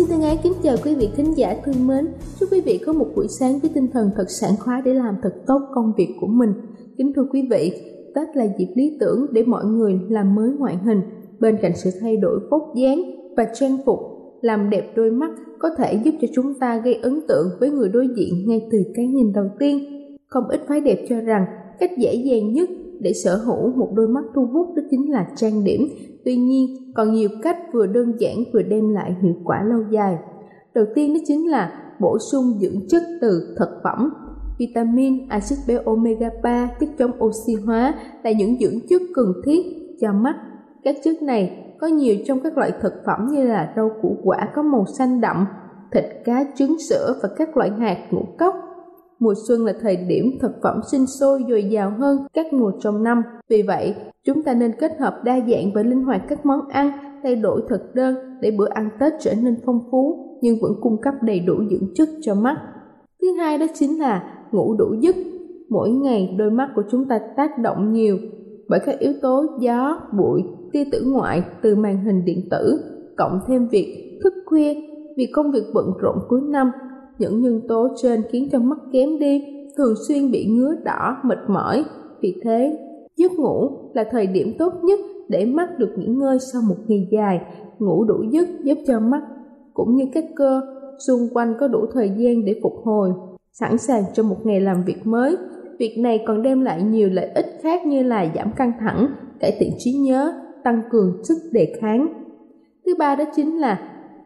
Xin thân ái kính chào quý vị thính giả thương mến. Chúc quý vị có một buổi sáng với tinh thần thật sảng khoái để làm thật tốt công việc của mình. Kính thưa quý vị, Tết là dịp lý tưởng để mọi người làm mới ngoại hình. Bên cạnh sự thay đổi vóc dáng và trang phục, làm đẹp đôi mắt có thể giúp cho chúng ta gây ấn tượng với người đối diện ngay từ cái nhìn đầu tiên. Không ít phái đẹp cho rằng cách dễ dàng nhất để sở hữu một đôi mắt thu hút đó chính là trang điểm. Tuy nhiên, còn nhiều cách vừa đơn giản vừa đem lại hiệu quả lâu dài. Đầu tiên đó chính là bổ sung dưỡng chất từ thực phẩm. Vitamin, axit béo omega 3, chất chống oxy hóa là những dưỡng chất cần thiết cho mắt. Các chất này có nhiều trong các loại thực phẩm như là rau củ quả có màu xanh đậm, thịt cá, trứng sữa và các loại hạt ngũ cốc Mùa xuân là thời điểm thực phẩm sinh sôi dồi dào hơn các mùa trong năm. Vì vậy, chúng ta nên kết hợp đa dạng và linh hoạt các món ăn, thay đổi thực đơn để bữa ăn Tết trở nên phong phú nhưng vẫn cung cấp đầy đủ dưỡng chất cho mắt. Thứ hai đó chính là ngủ đủ giấc. Mỗi ngày đôi mắt của chúng ta tác động nhiều bởi các yếu tố gió, bụi, tia tử ngoại từ màn hình điện tử, cộng thêm việc thức khuya vì công việc bận rộn cuối năm những nhân tố trên khiến cho mắt kém đi, thường xuyên bị ngứa đỏ, mệt mỏi. Vì thế, giấc ngủ là thời điểm tốt nhất để mắt được nghỉ ngơi sau một ngày dài. Ngủ đủ giấc giúp cho mắt cũng như các cơ xung quanh có đủ thời gian để phục hồi, sẵn sàng cho một ngày làm việc mới. Việc này còn đem lại nhiều lợi ích khác như là giảm căng thẳng, cải thiện trí nhớ, tăng cường sức đề kháng. Thứ ba đó chính là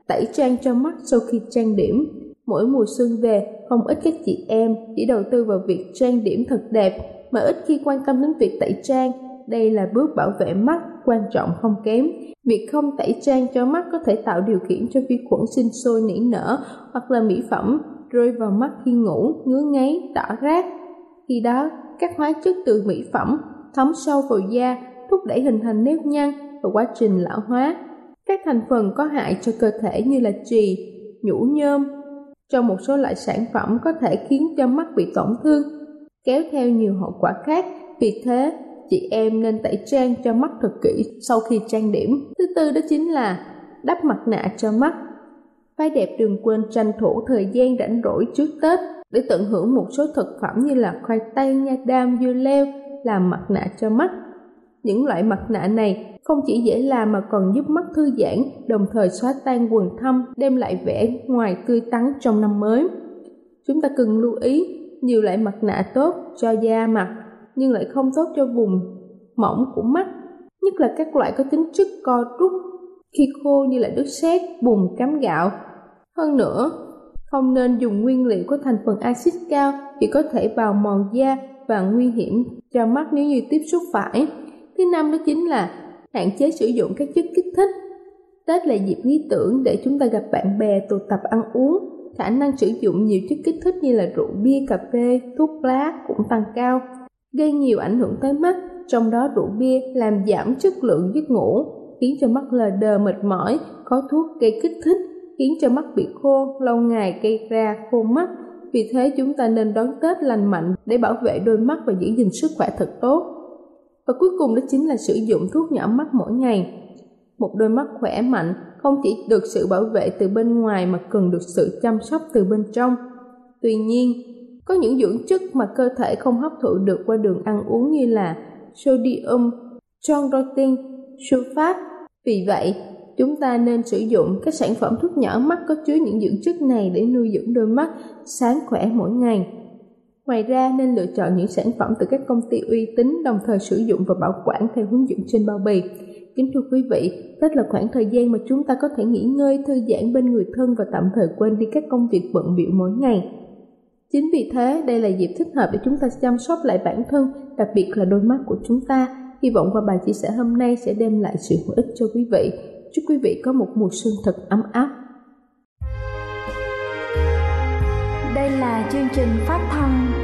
tẩy trang cho mắt sau khi trang điểm Mỗi mùa xuân về, không ít các chị em chỉ đầu tư vào việc trang điểm thật đẹp mà ít khi quan tâm đến việc tẩy trang. Đây là bước bảo vệ mắt quan trọng không kém. Việc không tẩy trang cho mắt có thể tạo điều kiện cho vi khuẩn sinh sôi nảy nở hoặc là mỹ phẩm rơi vào mắt khi ngủ, ngứa ngáy, đỏ rát. Khi đó, các hóa chất từ mỹ phẩm thấm sâu vào da, thúc đẩy hình thành nếp nhăn và quá trình lão hóa. Các thành phần có hại cho cơ thể như là trì, nhũ nhôm, cho một số loại sản phẩm có thể khiến cho mắt bị tổn thương, kéo theo nhiều hậu quả khác. Vì thế, chị em nên tẩy trang cho mắt thật kỹ sau khi trang điểm. Thứ tư đó chính là đắp mặt nạ cho mắt. Phái đẹp đừng quên tranh thủ thời gian rảnh rỗi trước Tết để tận hưởng một số thực phẩm như là khoai tây, nha đam, dưa leo làm mặt nạ cho mắt. Những loại mặt nạ này không chỉ dễ làm mà còn giúp mắt thư giãn, đồng thời xóa tan quần thâm, đem lại vẻ ngoài tươi tắn trong năm mới. Chúng ta cần lưu ý, nhiều loại mặt nạ tốt cho da mặt, nhưng lại không tốt cho vùng mỏng của mắt, nhất là các loại có tính chất co rút khi khô như là đất sét, bùn, cám gạo. Hơn nữa, không nên dùng nguyên liệu có thành phần axit cao vì có thể bào mòn da và nguy hiểm cho mắt nếu như tiếp xúc phải. Thứ năm đó chính là hạn chế sử dụng các chất kích thích. Tết là dịp lý tưởng để chúng ta gặp bạn bè tụ tập ăn uống. khả năng sử dụng nhiều chất kích thích như là rượu bia, cà phê, thuốc lá cũng tăng cao, gây nhiều ảnh hưởng tới mắt, trong đó rượu bia làm giảm chất lượng giấc ngủ, khiến cho mắt lờ đờ mệt mỏi, có thuốc gây kích thích, khiến cho mắt bị khô, lâu ngày gây ra khô mắt. Vì thế chúng ta nên đón Tết lành mạnh để bảo vệ đôi mắt và giữ gìn sức khỏe thật tốt. Và cuối cùng đó chính là sử dụng thuốc nhỏ mắt mỗi ngày. Một đôi mắt khỏe mạnh không chỉ được sự bảo vệ từ bên ngoài mà cần được sự chăm sóc từ bên trong. Tuy nhiên, có những dưỡng chất mà cơ thể không hấp thụ được qua đường ăn uống như là sodium, chondroitin, sulfat. Vì vậy, chúng ta nên sử dụng các sản phẩm thuốc nhỏ mắt có chứa những dưỡng chất này để nuôi dưỡng đôi mắt sáng khỏe mỗi ngày. Ngoài ra nên lựa chọn những sản phẩm từ các công ty uy tín đồng thời sử dụng và bảo quản theo hướng dẫn trên bao bì. Kính thưa quý vị, Tết là khoảng thời gian mà chúng ta có thể nghỉ ngơi, thư giãn bên người thân và tạm thời quên đi các công việc bận bịu mỗi ngày. Chính vì thế, đây là dịp thích hợp để chúng ta chăm sóc lại bản thân, đặc biệt là đôi mắt của chúng ta. Hy vọng qua bài chia sẻ hôm nay sẽ đem lại sự hữu ích cho quý vị. Chúc quý vị có một mùa xuân thật ấm áp. Đây là chương trình phát thanh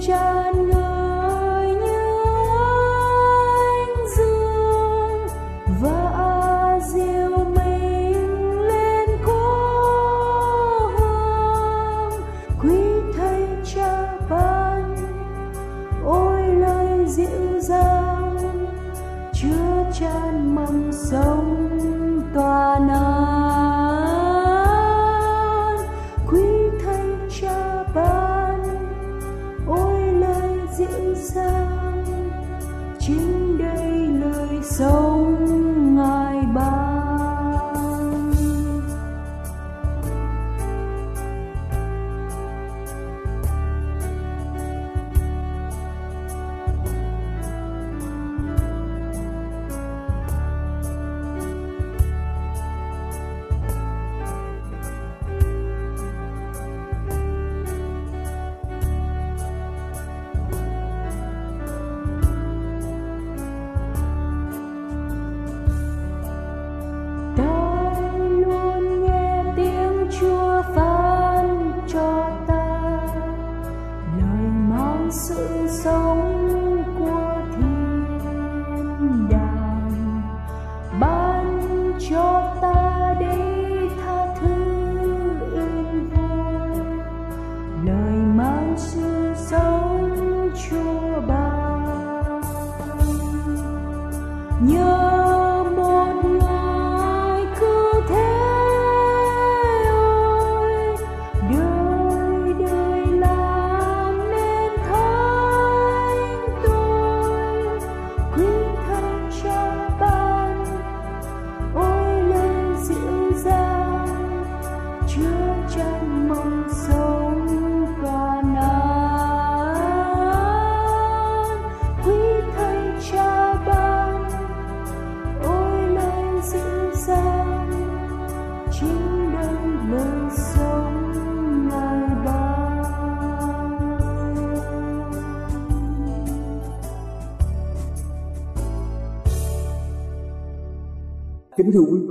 John.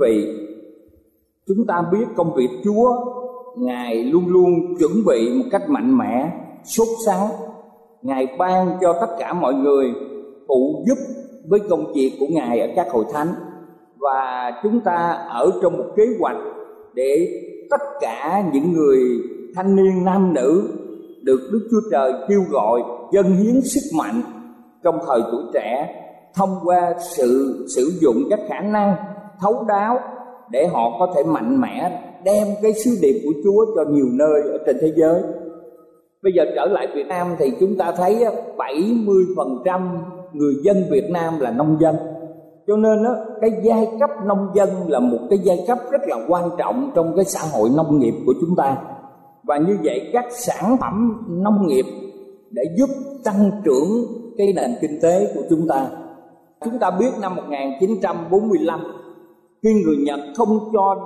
Vị, chúng ta biết công việc chúa, ngài luôn luôn chuẩn bị một cách mạnh mẽ, sốt sắng ngài ban cho tất cả mọi người phụ giúp với công việc của ngài ở các hội thánh. Và chúng ta ở trong một kế hoạch để tất cả những người thanh niên nam nữ được Đức Chúa Trời kêu gọi dân hiến sức mạnh trong thời tuổi trẻ thông qua sự sử dụng các khả năng thấu đáo để họ có thể mạnh mẽ đem cái sứ điệp của Chúa cho nhiều nơi ở trên thế giới. Bây giờ trở lại Việt Nam thì chúng ta thấy 70% người dân Việt Nam là nông dân. Cho nên đó, cái giai cấp nông dân là một cái giai cấp rất là quan trọng trong cái xã hội nông nghiệp của chúng ta. Và như vậy các sản phẩm nông nghiệp để giúp tăng trưởng cái nền kinh tế của chúng ta. Chúng ta biết năm 1945 khi người Nhật không cho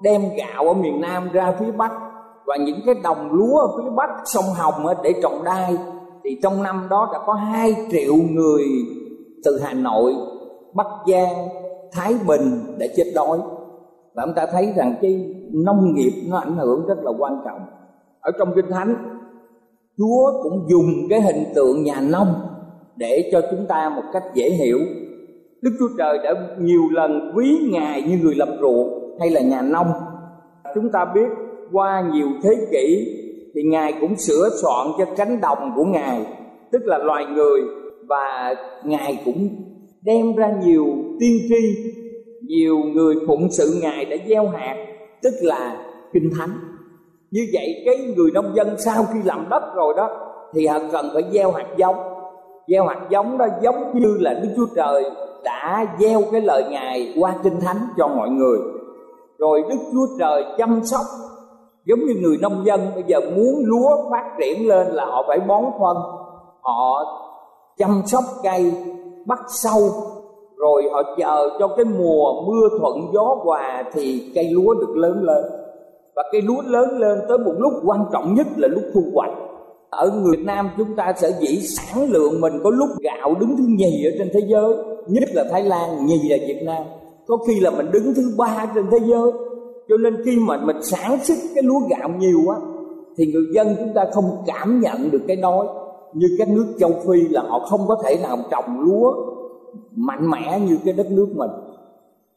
đem gạo ở miền Nam ra phía Bắc và những cái đồng lúa ở phía Bắc sông Hồng để trồng đai thì trong năm đó đã có 2 triệu người từ Hà Nội, Bắc Giang, Thái Bình đã chết đói. Và chúng ta thấy rằng cái nông nghiệp nó ảnh hưởng rất là quan trọng. Ở trong kinh thánh Chúa cũng dùng cái hình tượng nhà nông để cho chúng ta một cách dễ hiểu. Đức Chúa Trời đã nhiều lần quý Ngài như người làm ruộng hay là nhà nông. Chúng ta biết qua nhiều thế kỷ thì Ngài cũng sửa soạn cho cánh đồng của Ngài, tức là loài người và Ngài cũng đem ra nhiều tiên tri, nhiều người phụng sự Ngài đã gieo hạt, tức là kinh thánh. Như vậy cái người nông dân sau khi làm đất rồi đó thì họ cần phải gieo hạt giống. Gieo hạt giống đó giống như là Đức Chúa Trời đã gieo cái lời ngài qua kinh thánh cho mọi người. Rồi đức chúa trời chăm sóc, giống như người nông dân, bây giờ muốn lúa phát triển lên là họ phải bón phân. Họ chăm sóc cây, bắt sâu, rồi họ chờ cho cái mùa mưa thuận gió hòa thì cây lúa được lớn lên. Và cây lúa lớn lên tới một lúc quan trọng nhất là lúc thu hoạch. Ở người Việt Nam chúng ta sẽ dĩ sản lượng mình có lúc gạo đứng thứ nhì ở trên thế giới nhất là Thái Lan nhì là Việt Nam. Có khi là mình đứng thứ ba trên thế giới. Cho nên khi mà mình sản xuất cái lúa gạo nhiều quá thì người dân chúng ta không cảm nhận được cái đói. Như các nước châu Phi là họ không có thể nào trồng lúa mạnh mẽ như cái đất nước mình.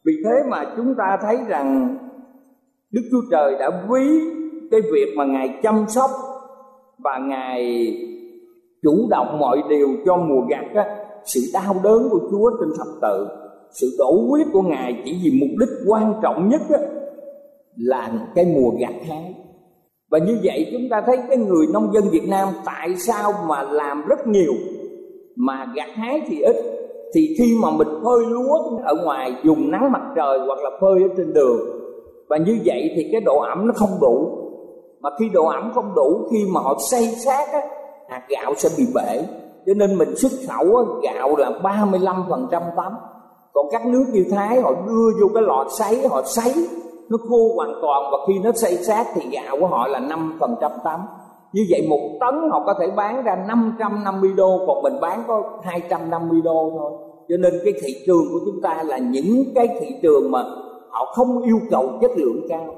Vì thế mà chúng ta thấy rằng Đức Chúa Trời đã ví cái việc mà Ngài chăm sóc và ngài chủ động mọi điều cho mùa gặt á, sự đau đớn của Chúa trên thập tự sự đổ huyết của ngài chỉ vì mục đích quan trọng nhất đó, là cái mùa gặt hái. Và như vậy chúng ta thấy cái người nông dân Việt Nam tại sao mà làm rất nhiều mà gặt hái thì ít. Thì khi mà mình phơi lúa ở ngoài dùng nắng mặt trời hoặc là phơi ở trên đường và như vậy thì cái độ ẩm nó không đủ. Mà khi độ ẩm không đủ khi mà họ xây sát á, hạt gạo sẽ bị bể cho nên mình xuất khẩu gạo là 35% tấm. Còn các nước như Thái, họ đưa vô cái lò sấy, họ sấy, nó khô hoàn toàn. Và khi nó xây sát thì gạo của họ là 5% tấm. Như vậy một tấn họ có thể bán ra 550 đô, còn mình bán có 250 đô thôi. Cho nên cái thị trường của chúng ta là những cái thị trường mà họ không yêu cầu chất lượng cao.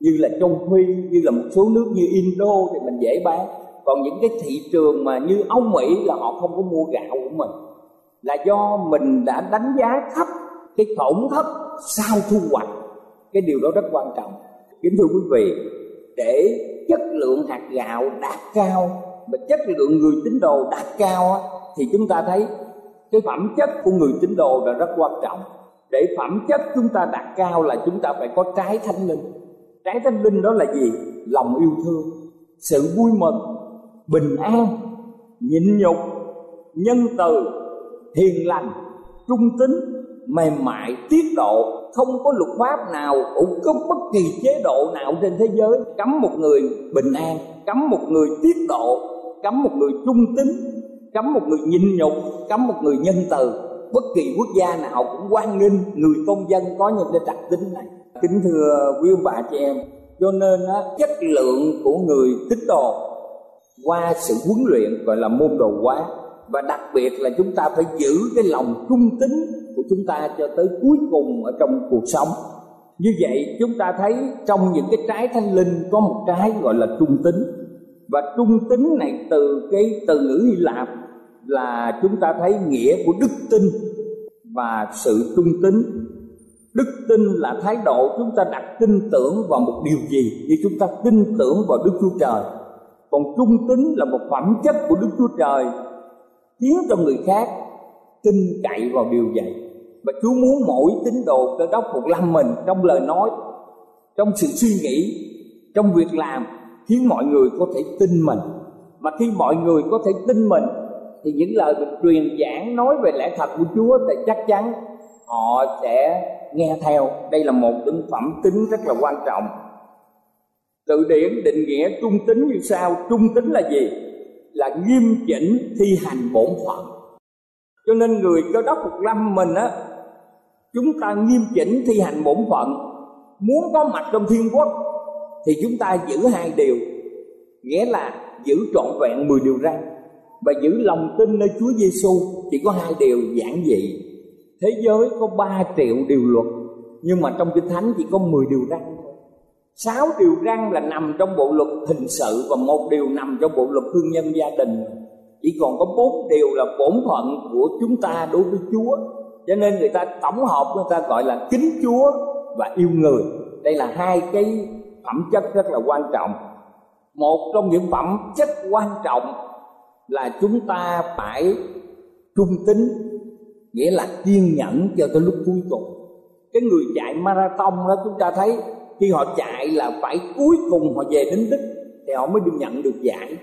Như là châu phi như là một số nước như indo thì mình dễ bán còn những cái thị trường mà như âu mỹ là họ không có mua gạo của mình, là do mình đã đánh giá thấp, cái tổn thất sau thu hoạch. Cái điều đó rất quan trọng. Kính thưa quý vị, để chất lượng hạt gạo đạt cao và chất lượng người tín đồ đạt cao thì chúng ta thấy cái phẩm chất của người tín đồ là rất quan trọng. Để phẩm chất chúng ta đạt cao là chúng ta phải có trái thánh linh. Trái thánh linh đó là gì? Lòng yêu thương, sự vui mừng bình an nhịn nhục nhân từ hiền lành trung tín mềm mại tiết độ không có luật pháp nào cũng có bất kỳ chế độ nào trên thế giới. Cấm một người bình an cấm một người tiết độ cấm một người trung tín cấm một người nhịn nhục cấm một người nhân từ. Bất kỳ quốc gia nào cũng quan nghênh người công dân có những cái đặc tính này. Kính thưa quý ông bà chị em cho nên á, chất lượng của người tín đồ qua sự huấn luyện gọi là môn đồ hóa. Và đặc biệt là chúng ta phải giữ cái lòng trung tín của chúng ta cho tới cuối cùng ở trong cuộc sống. Như vậy, chúng ta thấy trong những cái trái thanh linh có một trái gọi là trung tín và trung tín này từ cái từ ngữ hy lạp là chúng ta thấy nghĩa của đức tin và sự trung tín đức tin là thái độ chúng ta đặt tin tưởng vào một điều gì? Như chúng ta tin tưởng vào đức chúa trời còn trung tín là một phẩm chất của đức chúa trời, khiến cho người khác tin cậy vào điều vậy. Và Chúa muốn mỗi tín đồ cơ đốc một lâm mình, trong lời nói, trong sự suy nghĩ, trong việc làm, khiến mọi người có thể tin mình. Mà khi mọi người có thể tin mình, thì những lời mình truyền giảng, nói về lẽ thật của Chúa thì chắc chắn họ sẽ nghe theo. Đây là một tính phẩm tính rất là quan trọng từ điển định nghĩa trung tính như sau, trung tính là gì? Là nghiêm chỉnh thi hành bổn phận. Cho nên người cơ đốc phục lâm mình á, chúng ta nghiêm chỉnh thi hành bổn phận, muốn có mặt trong thiên quốc thì chúng ta giữ hai điều, nghĩa là giữ trọn vẹn 10 điều răn và giữ lòng tin nơi Chúa Giêsu chỉ có hai điều giản dị. Thế giới có 3 triệu điều luật, nhưng mà trong kinh thánh chỉ có 10 điều răn thôi sáu điều răn là nằm trong bộ luật hình sự và một điều nằm trong bộ luật hôn nhân gia đình. Chỉ còn có bốn điều là bổn phận của chúng ta đối với Chúa. Cho nên người ta tổng hợp, người ta gọi là kính Chúa và yêu người. Đây là hai cái phẩm chất rất là quan trọng. Một trong những phẩm chất quan trọng là chúng ta phải trung tính nghĩa là kiên nhẫn cho tới lúc cuối cùng. Cái người chạy marathon đó, chúng ta thấy khi họ chạy là phải cuối cùng họ về đến đích thì họ mới được nhận được giải.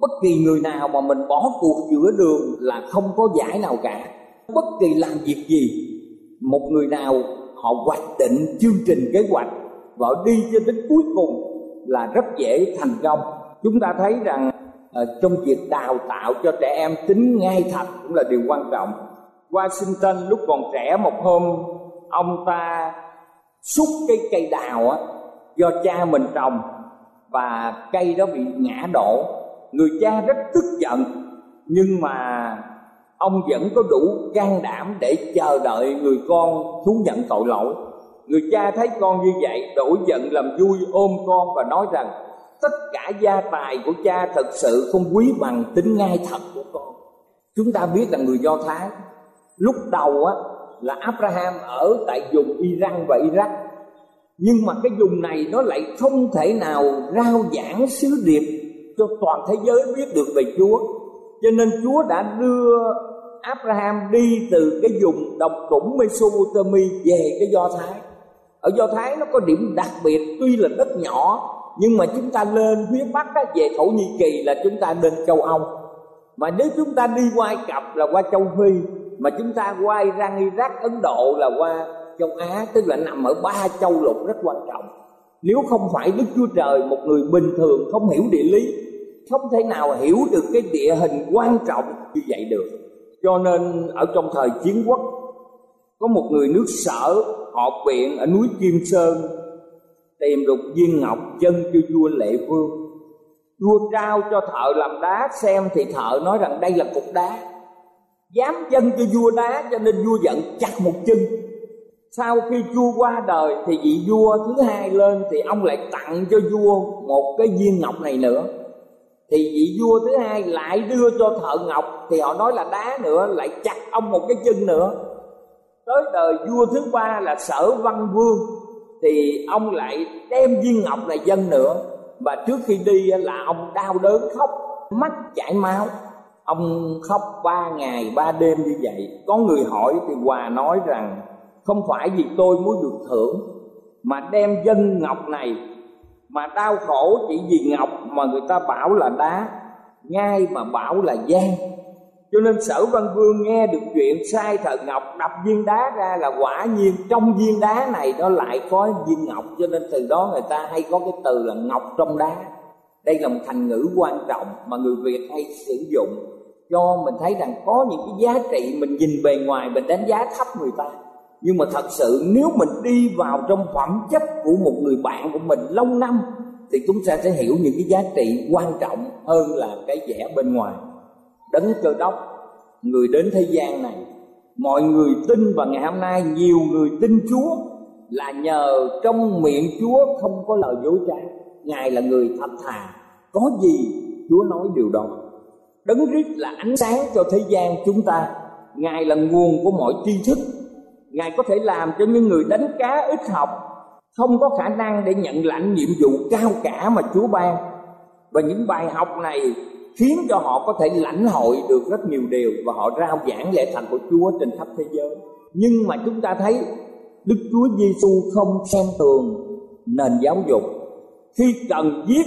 Bất kỳ người nào mà mình bỏ cuộc giữa đường là không có giải nào cả. Bất kỳ làm việc gì một người nào họ hoạch định chương trình kế hoạch và họ đi cho đến cuối cùng là rất dễ thành công. Chúng ta thấy rằng uh, trong việc đào tạo cho trẻ em tính ngay thật cũng là điều quan trọng. Washington lúc còn trẻ một hôm ông ta xúc cái cây đào á, do cha mình trồng và cây đó bị ngã đổ. Người cha rất tức giận, nhưng mà ông vẫn có đủ can đảm để chờ đợi người con thú nhận tội lỗi. Người cha thấy con như vậy đổi giận làm vui ôm con và nói rằng, tất cả gia tài của cha thật sự không quý bằng tính ngay thật của con. Chúng ta biết là người do thái, lúc đầu á là abraham ở tại vùng iran và iraq. Nhưng mà cái vùng này nó lại không thể nào rao giảng sứ điệp cho toàn thế giới biết được về chúa. Cho nên chúa đã đưa Abraham đi từ cái vùng đồng trũng Mesopotamia về cái Do Thái. Ở Do Thái nó có điểm đặc biệt tuy là đất nhỏ nhưng mà chúng ta lên phía Bắc á, về Thổ Nhĩ Kỳ là chúng ta lên châu Âu. Mà nếu chúng ta đi qua Ai Cập là qua châu Phi mà chúng ta qua Iran, Iraq, Ấn Độ là qua châu Á tức là nằm ở ba châu lục rất quan trọng. Nếu không phải Đức Chúa Trời một người bình thường không hiểu địa lý không thể nào hiểu được cái địa hình quan trọng như vậy được. Cho nên ở trong thời chiến quốc có một người nước sở họp viện ở núi kim sơn tìm được viên ngọc chân cho vua lệ vương. Vua trao cho thợ làm đá xem thì thợ nói rằng đây là cục đá dám dân cho vua đá cho nên vua giận chặt một chân. Sau khi vua qua đời thì vị vua thứ hai lên thì ông lại tặng cho vua một cái viên ngọc này nữa. Thì vị vua thứ hai lại đưa cho thợ ngọc thì họ nói là đá nữa, lại chặt ông một cái chân nữa. Tới đời vua thứ ba là sở văn vương thì ông lại đem viên ngọc này dân nữa. Và trước khi đi là ông đau đớn khóc, mắt chảy máu ông khóc ba ngày, ba đêm như vậy. Có người hỏi thì hòa nói rằng, không phải vì tôi muốn được thưởng, mà đem dân ngọc này, mà đau khổ chỉ vì ngọc mà người ta bảo là đá, nhai mà bảo là gian. Cho nên sở văn vương nghe được chuyện sai thợ ngọc đập viên đá ra là quả nhiên trong viên đá này nó lại có viên ngọc. Cho nên từ đó người ta hay có cái từ là ngọc trong đá đây là một thành ngữ quan trọng mà người việt hay sử dụng cho mình thấy rằng có những cái giá trị mình nhìn bề ngoài, mình đánh giá thấp người ta. Nhưng mà thật sự nếu mình đi vào trong phẩm chất của một người bạn của mình lâu năm, thì chúng ta sẽ hiểu những cái giá trị quan trọng hơn là cái vẻ bên ngoài. Đấng cơ đốc, người đến thế gian này, mọi người tin và ngày hôm nay, nhiều người tin chúa là nhờ trong miệng chúa không có lời dối trá ngài là người thật thà. Có gì chúa nói điều đó? Đấng Christ là ánh sáng cho thế gian chúng ta. Ngài là nguồn của mọi tri thức. Ngài có thể làm cho những người đánh cá ít học, không có khả năng để nhận lãnh nhiệm vụ cao cả mà chúa ban. Và những bài học này khiến cho họ có thể lãnh hội được rất nhiều điều và họ rao giảng lễ thành của Chúa trên khắp thế giới. Nhưng mà chúng ta thấy Đức Chúa Giêsu không xem thường nền giáo dục khi cần viết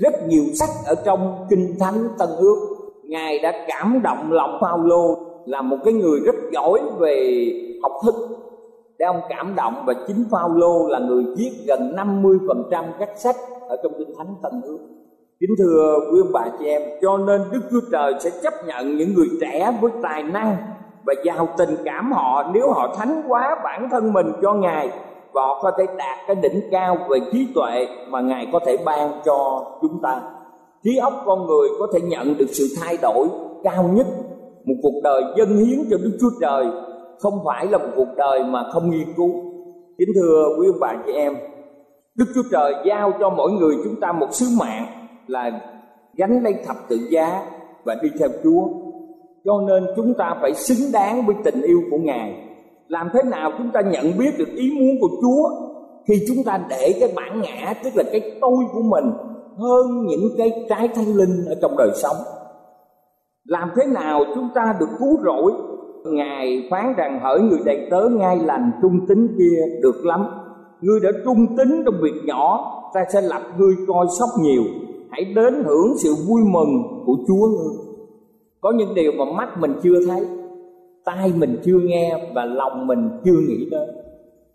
rất nhiều sách ở trong kinh thánh Tân Ước. Ngài đã cảm động lòng Phaolô là một cái người rất giỏi về học thức. Để ông cảm động và chính Phaolô là người viết gần 50% các sách ở trong kinh thánh Tân Ước. Kính thưa quý ông bà chị em, cho nên Đức Chúa Trời sẽ chấp nhận những người trẻ với tài năng và giàu tình cảm họ nếu họ thánh hóa bản thân mình cho Ngài và họ có thể đạt cái đỉnh cao về trí tuệ mà Ngài có thể ban cho chúng ta. Trí óc con người có thể nhận được sự thay đổi cao nhất một cuộc đời dân hiến cho Đức Chúa Trời không phải là một cuộc đời mà không nghiên cứu. Kính thưa quý ông bà chị em, Đức Chúa Trời giao cho mỗi người chúng ta một sứ mạng là gánh lấy thập tự giá và đi theo Chúa. Cho nên chúng ta phải xứng đáng với tình yêu của Ngài. Làm thế nào chúng ta nhận biết được ý muốn của Chúa? Khi chúng ta để cái bản ngã tức là cái tôi của mình hơn những cái trái thánh linh ở trong đời sống. Làm thế nào chúng ta được cứu rỗi? Ngài phán rằng hỡi người đầy tớ ngay lành trung tính kia được lắm. Ngươi đã trung tính trong việc nhỏ Ta sẽ lập ngươi coi sóc nhiều. Hãy đến hưởng sự vui mừng của Chúa ngươi. Có những điều mà mắt mình chưa thấy, tai mình chưa nghe và lòng mình chưa nghĩ đến.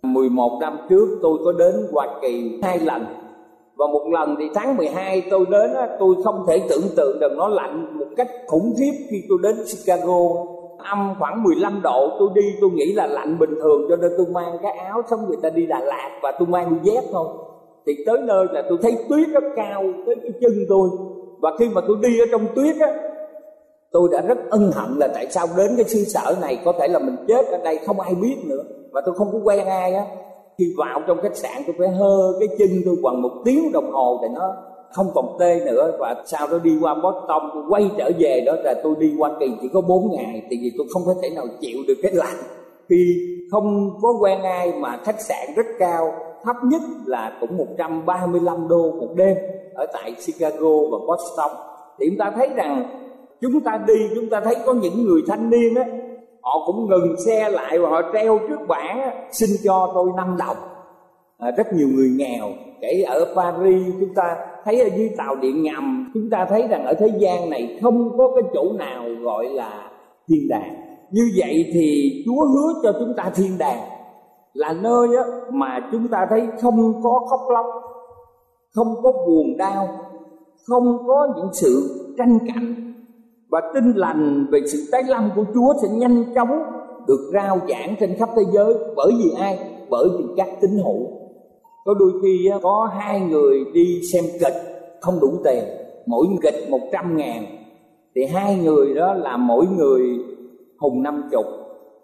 11 năm trước tôi có đến Hoa Kỳ hai lần. Và một lần thì tháng 12 tôi đến tôi không thể tưởng tượng được nó lạnh một cách khủng khiếp khi tôi đến Chicago. Âm khoảng 15 độ, tôi đi, tôi nghĩ là lạnh bình thường, cho nên tôi mang cái áo xong người ta đi Đà Lạt và tôi mang dép thôi. Thì tới nơi là tôi thấy tuyết rất cao, tới cái chân tôi. Và khi mà tôi đi ở trong tuyết á tôi đã rất ân hận là tại sao đến cái xứ sở này có thể là mình chết ở đây không ai biết nữa. Và tôi không có quen ai á. Khi vào trong khách sạn tôi phải hơ cái chân tôi khoảng một tiếng đồng hồ thì nó không còn tê nữa. Và sau đó đi qua Boston, tôi quay trở về đó là tôi đi Hoa Kỳ chỉ có 4 ngày. Thì vì tôi không có thể nào chịu được cái lạnh. Khi không có quen ai mà khách sạn rất cao, thấp nhất là cũng 135 đô một đêm ở tại Chicago và Boston. Thì chúng ta thấy rằng chúng ta đi chúng ta thấy có những người thanh niên á họ cũng ngừng xe lại và họ treo trước bảng á, xin cho tôi 5 đồng. À, rất nhiều người nghèo kể ở Paris chúng ta thấy ở dưới tàu điện ngầm chúng ta thấy rằng ở thế gian này không có cái chỗ nào gọi là thiên đàng. Như vậy thì Chúa hứa cho chúng ta thiên đàng là nơi á, mà chúng ta thấy không có khóc lóc không có buồn đau không có những sự tranh cạnh và tin lành về sự tái lâm của Chúa sẽ nhanh chóng được rao giảng trên khắp thế giới bởi vì ai? Bởi vì các tín hữu. Có đôi khi có hai người đi xem kịch không đủ tiền, mỗi kịch một trăm ngàn. Thì hai người đó là mỗi người hùng năm chục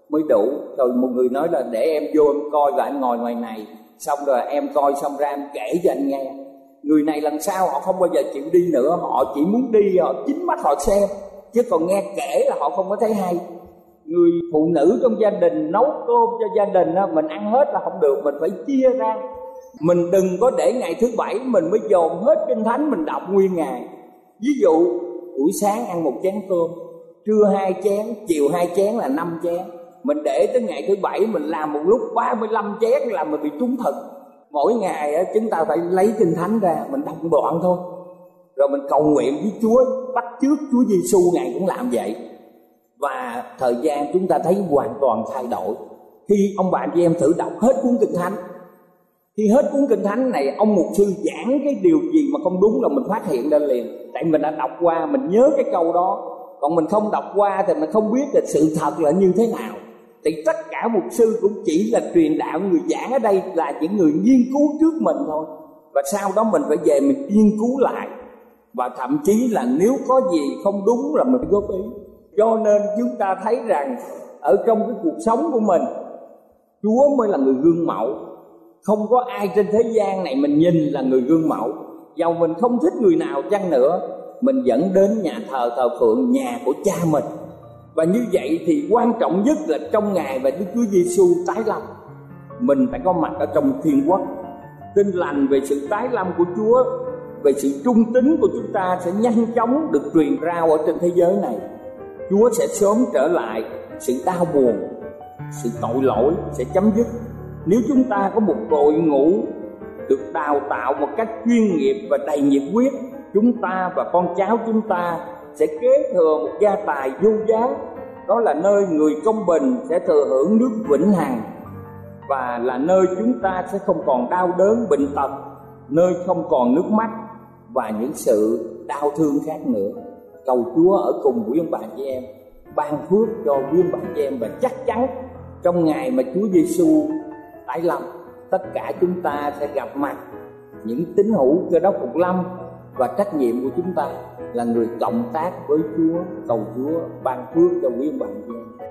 mới đủ. Rồi một người nói là để em vô em coi và anh ngồi ngoài này. Xong rồi em coi xong ra em kể cho anh nghe. Người này lần sau họ không bao giờ chịu đi nữa, họ chỉ muốn đi, họ chính mắt, họ xem chứ còn nghe kể là họ không có thấy hay. Người phụ nữ trong gia đình nấu cơm cho gia đình mình ăn hết là không được, mình phải chia ra. Mình đừng có để ngày thứ bảy mình mới dồn hết kinh thánh mình đọc nguyên ngày. Ví dụ, buổi sáng ăn một chén cơm, trưa hai chén, chiều hai chén là năm chén. Mình để tới ngày thứ bảy mình làm một lúc 35 chén là mình bị trúng thực mỗi ngày chúng ta phải lấy kinh thánh ra, mình đọc đoạn thôi rồi mình cầu nguyện với Chúa, bắt trước Chúa Giêsu ngài cũng làm vậy. Và thời gian chúng ta thấy hoàn toàn thay đổi. Khi ông bạn chị em thử đọc hết cuốn kinh thánh, khi hết cuốn kinh thánh này, ông mục sư giảng cái điều gì mà không đúng là mình phát hiện ra liền. Tại mình đã đọc qua, mình nhớ cái câu đó. Còn mình không đọc qua thì mình không biết là sự thật là như thế nào. Thì tất cả mục sư cũng chỉ là truyền đạo người giảng ở đây là những người nghiên cứu trước mình thôi. Và sau đó mình phải về mình nghiên cứu lại và thậm chí là nếu có gì không đúng là mình góp ý. Cho nên chúng ta thấy rằng ở trong cái cuộc sống của mình, chúa mới là người gương mẫu. Không có ai trên thế gian này mình nhìn là người gương mẫu. Dầu mình không thích người nào chăng nữa, mình dẫn đến nhà thờ thờ phượng, nhà của cha mình. Và như vậy thì quan trọng nhất là trong ngày và Đức Chúa Giêsu tái lâm. Mình phải có mặt ở trong thiên quốc. Tin lành về sự tái lâm của Chúa về sự trung tín của chúng ta sẽ nhanh chóng được truyền rao ở trên thế giới này. Chúa sẽ sớm trở lại sự đau buồn, sự tội lỗi sẽ chấm dứt. Nếu chúng ta có một đội ngũ được đào tạo một cách chuyên nghiệp và đầy nhiệt huyết, chúng ta và con cháu chúng ta sẽ kế thừa một gia tài vô giá. Đó là nơi người công bình sẽ thừa hưởng nước vĩnh hằng và là nơi chúng ta sẽ không còn đau đớn bệnh tật, nơi không còn nước mắt và những sự đau thương khác nữa. Cầu chúa ở cùng quý ông bà chị em, ban phước cho quý ông bà chị em và chắc chắn trong ngày mà chúa giêsu tái lâm, tất cả chúng ta sẽ gặp mặt những tín hữu cơ đốc phục lâm và trách nhiệm của chúng ta là người cộng tác với Chúa, cầu Chúa ban phước cho quý ông bà chị em.